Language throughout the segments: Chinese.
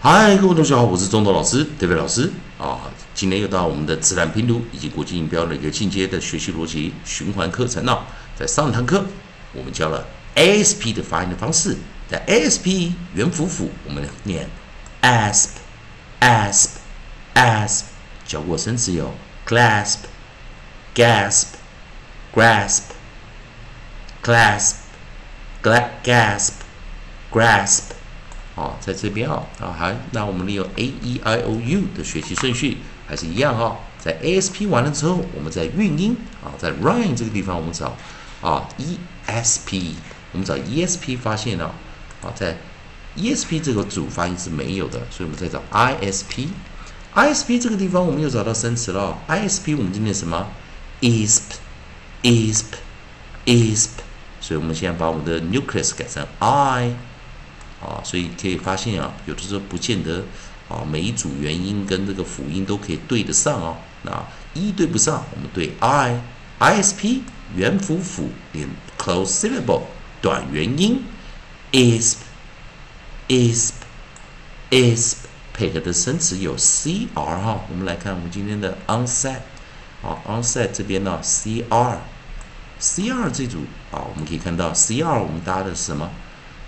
嗨，各位同学好，我是中岛老师，David 老师啊。今天又到我们的自然拼读以及国际音标的一个进阶的学习逻辑循环课程了。在上堂课，我们教了 ASP 的发音的方式。在 ASP 元辅辅，我们念 asp，asp，asp。教过生词有 clasp，gasp，grasp，gasp，grasp。哦，在这边啊，啊还那我们利用 a e i o u 的学习顺序还是一样哈。在 a s p 完了之后，我们在韵音啊，在 rhyme 这个地方我们找啊 e s p，我们找 e s p 发现了啊，在 e s p 这个主发音是没有的，所以我们再找 i s p。i s p 这个地方我们又找到生词了，i s p 我们今天什么 isp，isp，isp，所以我们现在把我们的 nucleus 改成 i。啊，所以可以发现啊，有的时候不见得啊，每一组元音跟这个辅音都可以对得上哦。那一对不上，我们对 i i s p 元辅辅连 close syllable 短元音 is is is 配合的生词有 c r 哈。我们来看我们今天的 onset 啊，onset 这边呢 c r c r 这组啊，我们可以看到 c r 我们搭的是什么？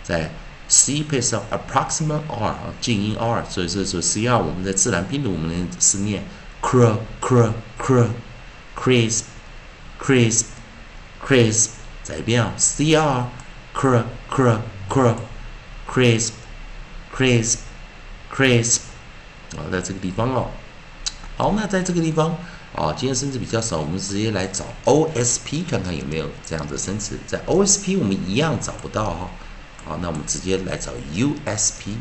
在 C 配上 approximate R 啊，静音 R，所以这时候 C R 我们在自然拼读我们是念 cr cr cr crisp crisp crisp，再一遍啊，C R cr cr cr crisp crisp crisp，啊，在这个地方哦。好，那在这个地方啊，今天生词比较少，我们直接来找 O S P 看看有没有这样的生词，在 O S P 我们一样找不到哈。好，那我们直接来找 USP。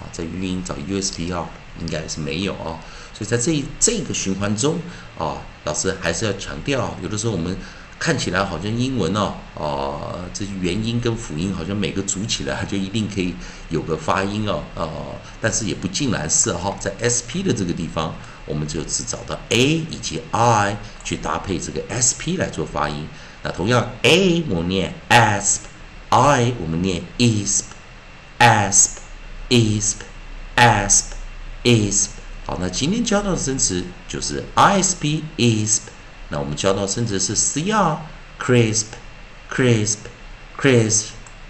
啊，在语音找 USP 啊，应该是没有哦。所以在这这个循环中啊，老师还是要强调，有的时候我们看起来好像英文哦，啊，这些元音跟辅音好像每个组起来就一定可以有个发音哦，啊，但是也不尽然是哈。在 SP 的这个地方，我们就只找到 A 以及 I 去搭配这个 SP 来做发音。那同样，a 我们念 asp，i 我们念 isp，asp，isp，asp，isp。好，那今天教到的生词就是 isp，isp。那我们教到的生词是 cr，crisp，crisp，crisp。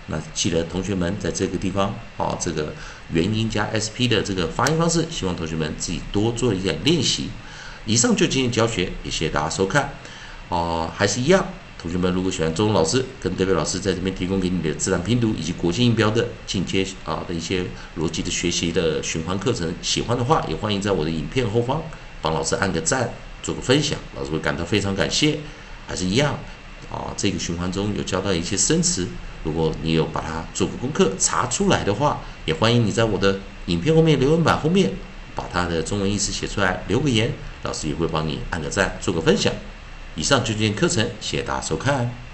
那记得同学们在这个地方，啊，这个元音加 sp 的这个发音方式，希望同学们自己多做一点练习。以上就今天教学，也谢谢大家收看。哦，还是一样。同学们，如果喜欢周老师跟德伟老师在这边提供给你的自然拼读以及国际音标的进阶啊的一些逻辑的学习的循环课程，喜欢的话也欢迎在我的影片后方帮老师按个赞，做个分享，老师会感到非常感谢。还是一样啊，这个循环中有教到一些生词，如果你有把它做个功课查出来的话，也欢迎你在我的影片后面留言板后面把它的中文意思写出来，留个言，老师也会帮你按个赞，做个分享。以上就今天课程，谢谢大家收看。